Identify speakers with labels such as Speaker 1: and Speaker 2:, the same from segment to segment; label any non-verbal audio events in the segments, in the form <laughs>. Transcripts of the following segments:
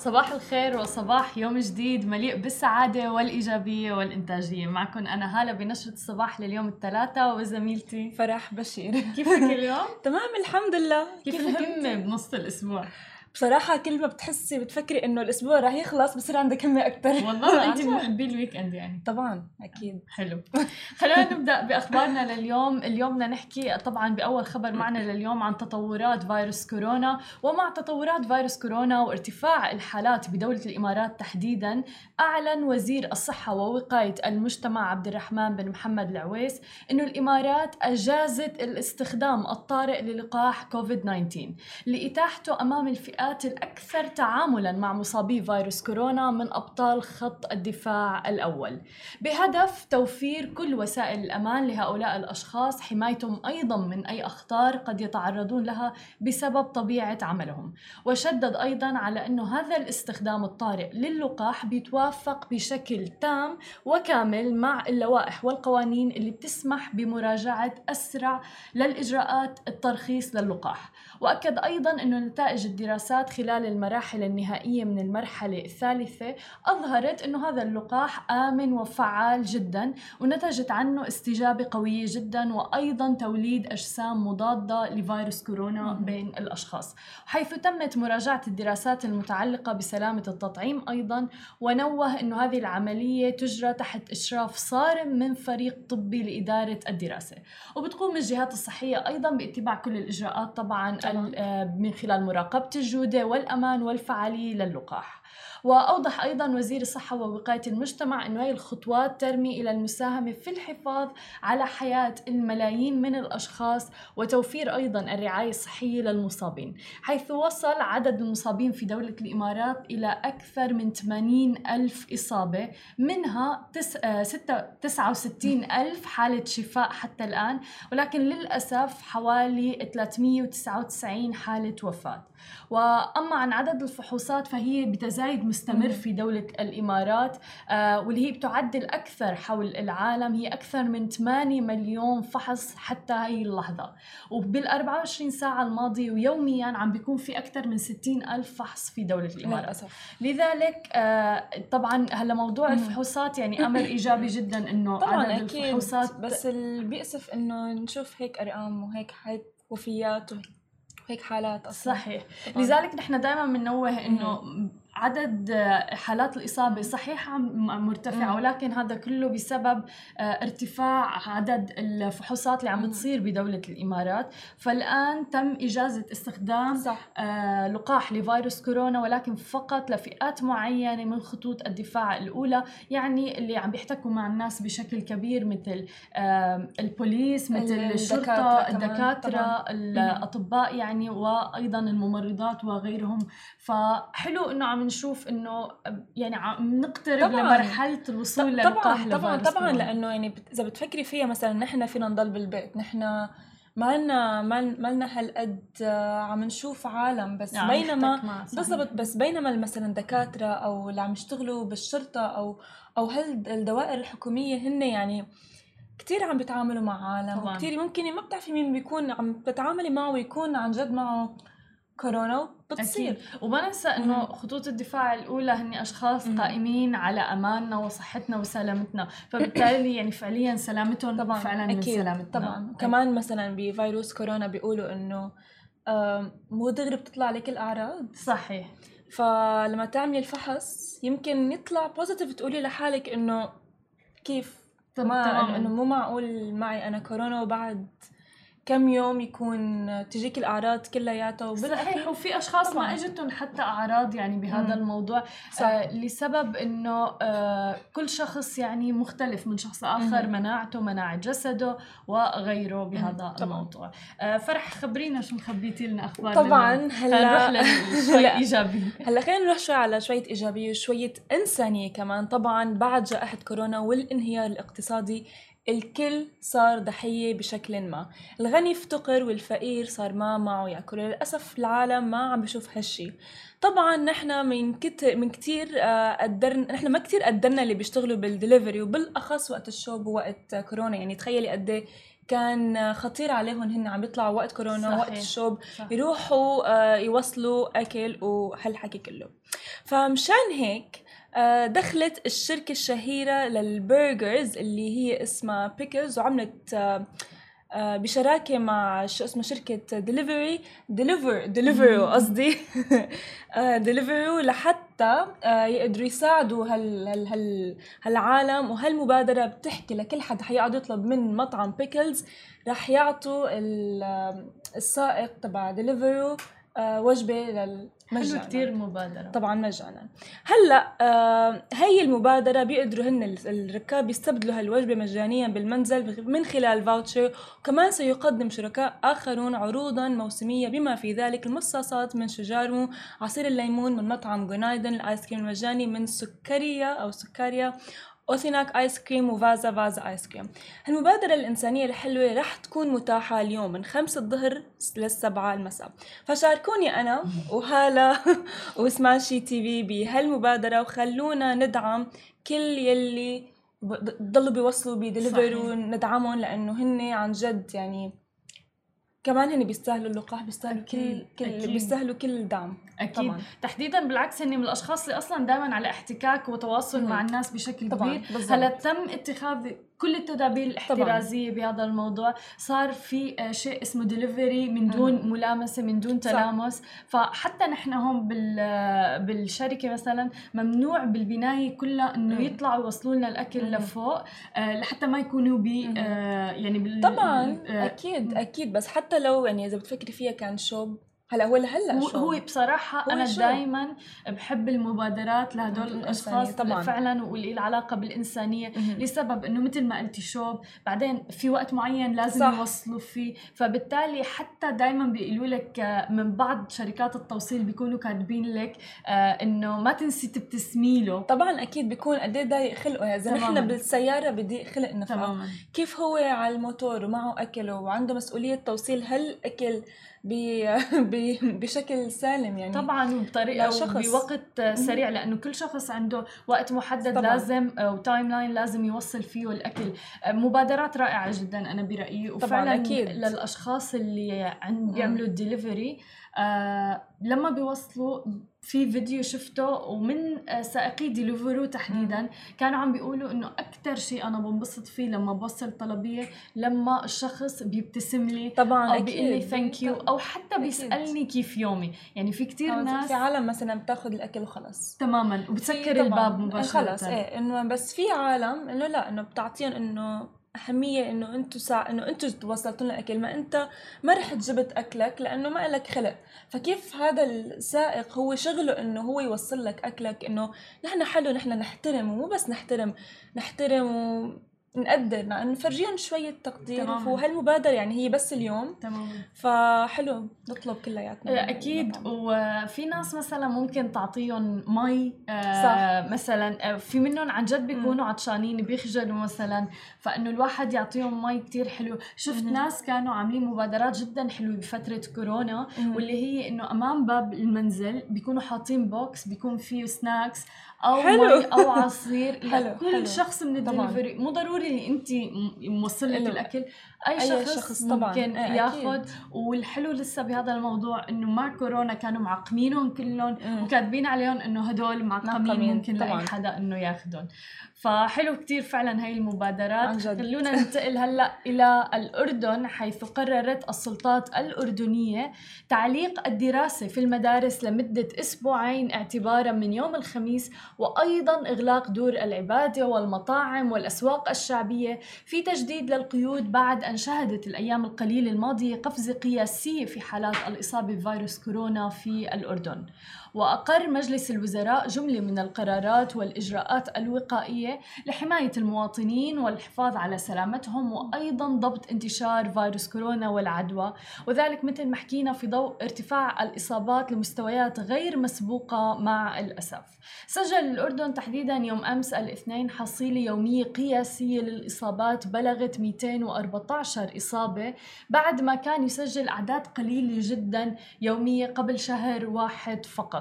Speaker 1: صباح الخير وصباح يوم جديد مليء بالسعادة والإيجابية والإنتاجية معكم أنا هالة بنشرة الصباح لليوم الثلاثاء وزميلتي
Speaker 2: فرح بشير
Speaker 1: كيفك اليوم؟ <laughs>
Speaker 2: تمام الحمد لله
Speaker 1: كيف, كيف الهمة بنص الأسبوع؟
Speaker 2: بصراحة كل ما بتحسي بتفكري إنه الأسبوع راح يخلص بصير عندك همة أكثر
Speaker 1: والله انت محبي ال weekend يعني.
Speaker 2: طبعا أكيد.
Speaker 1: حلو. خلينا نبدأ بأخبارنا لليوم. اليوم بدنا نحكي طبعا بأول خبر معنا لليوم عن تطورات فيروس كورونا. ومع تطورات فيروس كورونا وارتفاع الحالات بدولة الإمارات تحديدا أعلن وزير الصحة ووقاية المجتمع عبد الرحمن بن محمد العويس إنه الإمارات أجازت الاستخدام الطارئ للقاح كوفيد 19 لإتاحته أمام الفئات الفئات الأكثر تعاملا مع مصابي فيروس كورونا من أبطال خط الدفاع الأول. بهدف توفير كل وسائل الأمان لهؤلاء الأشخاص حمايتهم أيضا من أي أخطار قد يتعرضون لها بسبب طبيعة عملهم. وشدد أيضا على أنه هذا الاستخدام الطارئ للقاح بيتوافق بشكل تام وكامل مع اللوائح والقوانين اللي بتسمح بمراجعة أسرع للإجراءات الترخيص للقاح. وأكد أيضا أنه نتائج الدراسات الدراسات خلال المراحل النهائية من المرحلة الثالثة أظهرت أنه هذا اللقاح آمن وفعال جدا ونتجت عنه استجابة قوية جدا وأيضا توليد أجسام مضادة لفيروس كورونا بين الأشخاص. حيث تمت مراجعة الدراسات المتعلقة بسلامة التطعيم أيضا ونوه أنه هذه العملية تجرى تحت إشراف صارم من فريق طبي لإدارة الدراسة. وبتقوم الجهات الصحية أيضا باتباع كل الإجراءات طبعا آه، من خلال مراقبة الجودة والأمان والفعالية للقاح. وأوضح أيضا وزير الصحة ووقاية المجتمع أن هذه الخطوات ترمي إلى المساهمة في الحفاظ على حياة الملايين من الأشخاص وتوفير أيضا الرعاية الصحية للمصابين حيث وصل عدد المصابين في دولة الإمارات إلى أكثر من 80 ألف إصابة منها 69 آه، ألف حالة شفاء حتى الآن ولكن للأسف حوالي 399 حالة وفاة. وأما عن عدد الفحوصات فهي بتزايد مستمر في دولة الإمارات آه واللي هي بتعد الأكثر حول العالم. هي أكثر من 8 مليون فحص حتى هاي اللحظة. وبال 24 ساعة الماضية ويوميا عم بيكون في أكثر من 60 ألف فحص في دولة الإمارات. للأسف. لذلك آه طبعا هلا موضوع الفحوصات يعني أمر <coughs> إيجابي جدا إنه
Speaker 2: طبعا عدد أكيد الفحوصات بس اللي بيأسف إنه نشوف هيك أرقام وهيك حيث وفيات وهيك هيك حالات
Speaker 1: أصلا. صحيح. طبعاً. لذلك نحن دائما بننوه إنه عدد حالات الإصابة صحيح مرتفعة ولكن هذا كله بسبب آه، ارتفاع عدد الفحوصات اللي عم تصير بدولة الإمارات. فالآن تم إجازة استخدام صح. آه، لقاح لفيروس كورونا ولكن فقط لفئات معينة من خطوط الدفاع الأولى يعني اللي عم بيحتكوا مع الناس بشكل كبير مثل البوليس مثل الشرطة الدكاترة الأطباء يعني وأيضا الممرضات وغيرهم. فحلو إنه عم نشوف إنه يعني عم نقترب طبعاً. لمرحلة الوصول
Speaker 2: للقاح طبعا طبعا طبعا لأنه يعني إذا بتفكري فيها مثلا نحن فينا نضل بالبيت نحن ما لنا ما لنا هالقد آه، عم نشوف عالم بس يعني بينما بالضبط بس بينما مثلا دكاترة أو اللي عم يشتغلوا بالشرطة أو أو هالدوائر الحكومية هن يعني كثير عم بيتعاملوا مع عالم. وكثير ممكن ما بتعرفي مين بيكون عم تتعاملي معه ويكون عن جد معه كورونا بتصير. أكيد.
Speaker 1: وما ننسى إنه خطوط الدفاع الأولى هن أشخاص. قائمين على أماننا وصحتنا وسلامتنا. فبالتالي يعني فعليا سلامتهم طبعا فعلا أكيد. من سلامتنا.
Speaker 2: طبعا. أكيد. كمان مثلا بفيروس كورونا بيقولوا إنه مو دغري بتطلع لك الأعراض.
Speaker 1: صحيح.
Speaker 2: فلما تعملي الفحص يمكن يطلع بوزيتيف تقولي لحالك إنه كيف؟ تمام انه مو معقول معي أنا كورونا وبعد كم يوم يكون تجيك الأعراض كلياتها
Speaker 1: صحيح وفي أشخاص طبعا. ما اجتهم حتى أعراض يعني بهذا مم. الموضوع صح. آه لسبب إنه آه كل شخص يعني مختلف من شخص آخر مم. مناعته مناعة جسده وغيره بهذا مم. الموضوع آه فرح خبرينا شو مخبيتي لنا أخبار
Speaker 2: طبعا
Speaker 1: هلا نروح لشوي <laughs> إيجابي
Speaker 2: هلا خلينا نروح شوي على شوية إيجابية وشوية إنسانية كمان طبعا بعد جائحة كورونا والانهيار الاقتصادي الكل صار ضحية بشكل ما الغني افتقر والفقير صار ما معه يأكل للأسف العالم ما عم بشوف هالشي طبعا نحن من كتير من كثير آه، قدرنا نحن ما كثير قدرنا اللي بيشتغلوا بالدليفري وبالأخص وقت الشوب ووقت كورونا يعني تخيلي قد إيه كان خطير عليهم هن عم يطلعوا وقت كورونا صحيح. وقت الشوب صح. يروحوا آه، يوصلوا أكل وهالحكي كله فمشان هيك دخلت الشركة الشهيرة لل burgers اللي هي اسمها Pickles وعملت آه، بشراكة مع شو اسمه شركة delivery deliver Deliveroo قصدي. <laughs> Deliveroo لحتى آه، يقدروا يساعدوا هال هال هال هالعالم وهالمبادرة بتحكي لكل حد حيقعد يطلب من مطعم Pickles رح يعطوا السائق تبع Deliveroo آه، وجبة لل
Speaker 1: مجانا حلو كثير مبادرة
Speaker 2: طبعا مجانا هلأ آه هي المبادرة بيقدروا هن الركاب يستبدلوا هالوجبة مجانيا بالمنزل من خلال فاوتشر وكمان سيقدم شركاء آخرون عروضا موسمية بما في ذلك المصاصات من شجارمو عصير الليمون من مطعم جونايدن الآيس كريم المجاني من سكرية أو سكرية اوثيناك آيس كريم وفازا فازا آيس كريم. المبادرة الإنسانية الحلوة رح تكون متاحة اليوم من خمسة الظهر للسبعة المساء. فشاركوني أنا وهالة <laughs> وسماشي تي في بهالمبادرة وخلونا ندعم كل يلي ضلوا بيوصلوا بيدليفروا وندعمهم لأنه هن عن جد يعني كمان هن بيستاهلوا اللقاح بيستاهلوا كل كل. بيستاهلوا كل الدعم
Speaker 1: أكيد طبعا. تحديدا بالعكس هن من الأشخاص اللي أصلا دائما على احتكاك وتواصل مع الناس بشكل طبعاً. كبير هلأ تم اتخاذ كل التدابير الاحترازية طبعاً. بهذا الموضوع صار في آه، شيء اسمه ديليفري من دون مم. ملامسة من دون تلامس صح. فحتى نحن هون بالشركة مثلا ممنوع بالبناية كلها إنه يطلعوا يوصلوا لنا الأكل مم. لفوق آه، لحتى ما يكونوا ب آه، يعني
Speaker 2: بال طبعا أكيد أكيد بس حتى لو يعني إذا بتفكري فيها كان شوب هلا هو لهلا
Speaker 1: هو, هو بصراحة هو أنا دائما بحب المبادرات لهدول الأشخاص طبعا. فعلا واللي العلاقه بالإنسانية م-م. لسبب إنه مثل ما قلتي شوب بعدين في وقت معين لازم صح. يوصلوا فيه. فبالتالي حتى دائما بيقولوا لك آه، من بعض شركات التوصيل بيكونوا كاتبين لك آه إنه ما تنسي تبتسمي له.
Speaker 2: طبعا أكيد بيكون قد إيه ضايق خلقه. يعني إذا نحن بالسيارة بضيق خلقنا تماما. كيف هو على الموتور ومعه اكله وعنده مسؤولية توصيل؟ هالاكل <laughs> <laughs> بشكل سالم يعني.
Speaker 1: طبعا وبطريقة بوقت سريع لأنه كل شخص عنده وقت محدد طبعاً. لازم و timeline لازم يوصل فيه الأكل. مبادرات رائعة جدا أنا برأيي. وفعلا أكيد. للأشخاص اللي عند بيعملوا الدليفري آه لما بيوصلوا في فيديو شفته ومن آه، سائقي Deliveroo تحديدا. كانوا عم بيقولوا إنه أكثر شيء أنا بنبسط فيه لما بوصل طلبية لما الشخص بيبتسم لي
Speaker 2: طبعا
Speaker 1: أو بيقول لي thank you أو حتى بيسألني كيف يومي. يعني في كثير ناس
Speaker 2: في عالم مثلا بتاخذ الأكل وخلص.
Speaker 1: تماما. وبتسكر الباب مباشرة.
Speaker 2: خلص إيه إنه بس في عالم إنه لا إنه بتعطيهم إنه أهمية إنه أنتوا سا... إنه أنتوا وصلتوا لنا أكل ما أنت ما رحت جبت أكلك لأنه ما لك خلق. فكيف هذا السائق هو شغله إنه هو يوصل لك أكلك إنه نحن حلو نحن نحترم ومو بس نحترم نحترم و... نقدر نفرجيهم شوية تقدير. وهالمبادرة يعني هي بس اليوم
Speaker 1: تمام
Speaker 2: فحلو نطلب كلياتنا
Speaker 1: أكيد وفي ناس مثلا ممكن تعطيهم مي آه صح. مثلا آه، في منهم عن جد بيكونوا عطشانين بيخجلوا مثلا فإنه الواحد يعطيهم مي كتير حلو شفت مم. ناس كانوا عاملين مبادرات جدا حلوة بفترة كورونا مم. واللي هي إنه أمام باب المنزل بيكونوا حاطين box بيكون فيه snacks أو حلو. مي أو عصير <laughs> لكل حلو. شخص من الدليفري مو ضروري اللي انت موصل لك الاكل أي, أي شخص, شخص طبعا. ممكن آه ياخذ والحلو لسه بهذا الموضوع إنه مع كورونا كانوا معقمينهم كلهم وكاتبين عليهم إنه هدول معقمين ممكن. لأي حدا إنه ياخذهم فحلو كتير فعلا هاي المبادرات. خلونا ننتقل هلأ إلى الأردن حيث قررت السلطات الأردنية تعليق الدراسة في المدارس لمدة أسبوعين اعتبارا من يوم الخميس وأيضا إغلاق دور العبادة والمطاعم والأسواق الشعبيه في تجديد للقيود بعد أن شهدت الأيام القليلة الماضية قفزة قياسية في حالات الإصابة بفيروس كورونا في الأردن. وأقر مجلس الوزراء جملة من القرارات والإجراءات الوقائية لحماية المواطنين والحفاظ على سلامتهم وأيضا ضبط انتشار فيروس كورونا والعدوى. وذلك مثل ما حكينا في ضوء ارتفاع الإصابات لمستويات غير مسبوقة مع الأسف. سجل الأردن تحديدا يوم أمس الاثنين حصيلة يومية قياسية مسجل الإصابات بلغت 214 إصابة بعد ما كان يسجل أعداد قليلة جدا يومية قبل شهر واحد فقط.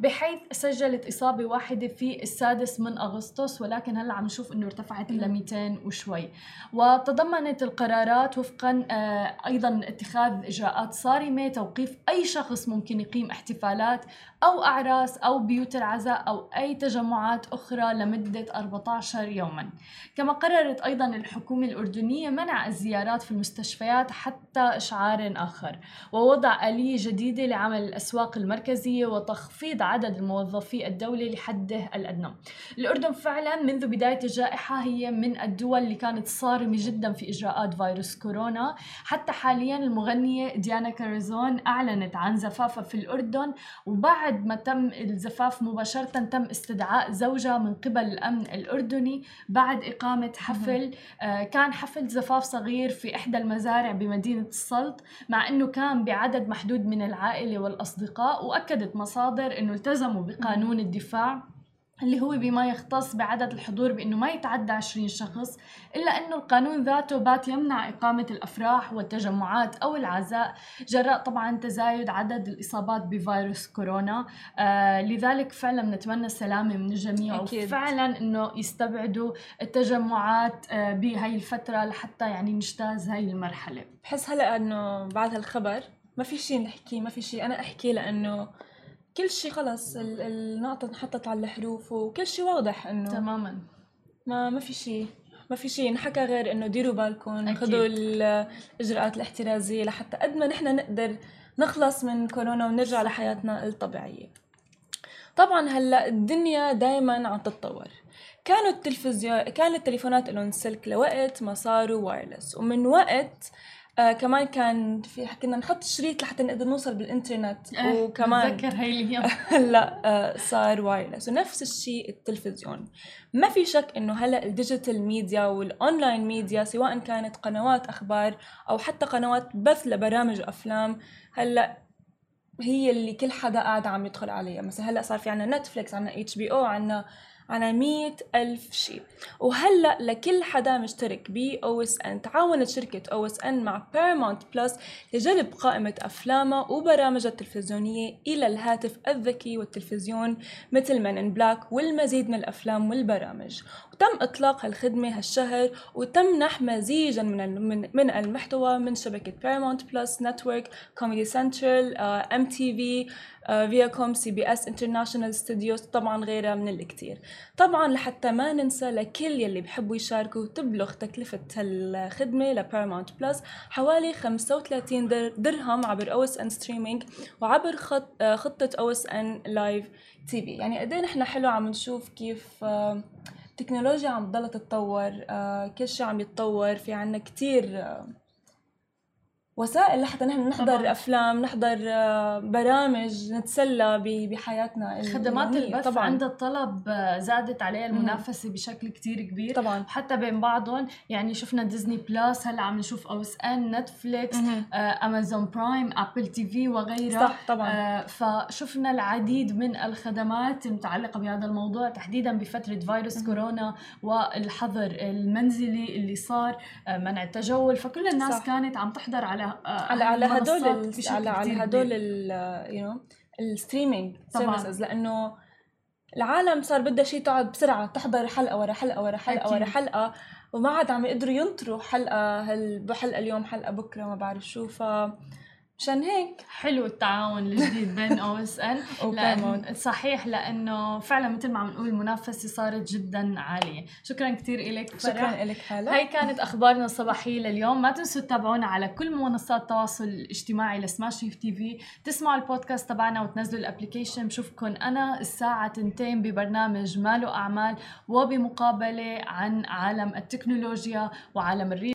Speaker 1: بحيث سجلت إصابة واحدة في السادس من أغسطس ولكن هلأ عم نشوف أنه ارتفعت إلى 200 وشوي. وتضمنت القرارات وفقا آه، أيضا اتخاذ إجراءات صارمة توقيف أي شخص ممكن يقيم احتفالات أو أعراس أو بيوت العزاء أو أي تجمعات أخرى لمدة 14 يوما. كما قررت أيضا الحكومة الأردنية منع الزيارات في المستشفيات حتى إشعار آخر. ووضع آلية جديدة لعمل الأسواق المركزية وتخفيض عدد الموظفي الدولة لحده الأدنى. الأردن فعلا منذ بداية الجائحة هي من الدول اللي كانت صارمة جدا في إجراءات فيروس كورونا. حتى حاليا المغنية ديانا كاريزون أعلنت عن زفافها في الأردن وبعد ما تم الزفاف مباشرة تم استدعاء زوجها من قبل الأمن الأردني بعد إقامة حفل. آه كان حفل زفاف صغير في إحدى المزارع بمدينة السلط مع أنه كان بعدد محدود من العائلة والأصدقاء وأكدت مصادر أنه التزموا بقانون الدفاع اللي هو بما يختص بعدد الحضور بإنه ما يتعدى 20 شخص إلا إنه القانون ذاته بات يمنع إقامة الأفراح والتجمعات أو العزاء جراء طبعا تزايد عدد الإصابات بفيروس كورونا. آه لذلك فعلا بنتمنى السلامة من الجميع أكيد. وفعلا إنه يستبعدوا التجمعات آه بهي الفترة لحتى يعني نجتاز هاي المرحلة.
Speaker 2: بحس هلأ إنه بعد هالخبر ما في شيء نحكي ما في شيء أنا أحكي لأنه كل شيء خلص النقطة انحطت على الحروف وكل شيء واضح إنه
Speaker 1: تماما.
Speaker 2: ما ما في شيء ما في شيء نحكى غير إنه ديروا بالكم خذوا الإجراءات الاحترازية لحتى قد ما نحن نقدر نخلص من كورونا ونرجع لحياتنا الطبيعية. طبعا هلأ الدنيا دائما عم تتطور. كانوا التلفزيون كانت التليفونات لهم سلك لوقت ما صاروا wireless ومن وقت آه كمان كان في كنا نحط شريط لحتى نقدر نوصل بالإنترنت.
Speaker 1: أه وكمان بتذكر هاي الأيام
Speaker 2: هلا <laughs> آه صار wireless ونفس الشيء التلفزيون. ما في شك إنه هلا ال digital media وال online media سواء كانت قنوات أخبار أو حتى قنوات بث لبرامج وافلام هلا هي اللي كل حدا قاعد عم يدخل عليها. مثلا هلا صار في عنا Netflix عنا HBO عنا على مية ألف شيء وهلأ لكل حدا مشترك ب OSN تعاونت شركة OSN مع Paramount Plus لجلب قائمة أفلامها وبرامجها التلفزيونية إلى الهاتف الذكي والتلفزيون مثل Men in Black والمزيد من الأفلام والبرامج. وتم إطلاق هالخدمة هالشهر وتمنح مزيجا من من المحتوى من شبكة Paramount Plus Network Comedy Central ام تي في فياكوم سي بي اس انترناشونال ستوديوز طبعا غيرها من الكثير طبعا لحتى ما ننسى لكل يلي بحبوا يشاركوا تبلغ تكلفة هالخدمة ل Paramount Plus حوالي 35 درهم عبر OSN Streaming وعبر خط خطة OSN Live TV يعني قد نحن حلو عم نشوف كيف التكنولوجيا عم تضلها تتطور كل شيء عم يتطور في عنا كتير وسائل لحتى نحن نحضر طبعا. أفلام نحضر آه، برامج نتسلى بحياتنا
Speaker 1: خدمات البث طبعا. عند الطلب آه، زادت عليها المنافسة بشكل كتير كبير.
Speaker 2: طبعا.
Speaker 1: حتى بين بعضهم يعني شفنا Disney Plus هلأ عم نشوف OSN Netflix آه Amazon Prime Apple TV وغيرها.
Speaker 2: صح طبعا. آه
Speaker 1: فشفنا العديد من الخدمات المتعلقة بهذا الموضوع تحديدا بفترة فيروس مم. كورونا والحظر المنزلي اللي صار آه منع التجول. فكل الناس صح. كانت عم تحضر على
Speaker 2: على على هدول على على هدول you know ال streaming services لأنه العالم صار بدها شيء تقعد بسرعة تحضر حلقة ورا حلقة ورا حلقة ورا حلقة وما عاد عم يقدروا ينطروا حلقة هل حلقة اليوم حلقة بكرة ما بعرف شو ف مشان هيك.
Speaker 1: حلو التعاون الجديد بين OSN. <laughs> لأن صحيح لأنه فعلا مثل ما عم نقول المنافسة صارت جدا عالية. شكرا كثير لك
Speaker 2: شكرا لك هلا
Speaker 1: هاي كانت أخبارنا الصباحية لليوم. ما تنسوا تتابعونا على كل منصات التواصل الاجتماعي ل Smash TV تسمعوا البودكاست تبعنا وتنزلوا الأبلكيشن. بشوفكم أنا الساعة تنتين ببرنامج ماله اعمال وبمقابلة عن عالم التكنولوجيا وعالم الريل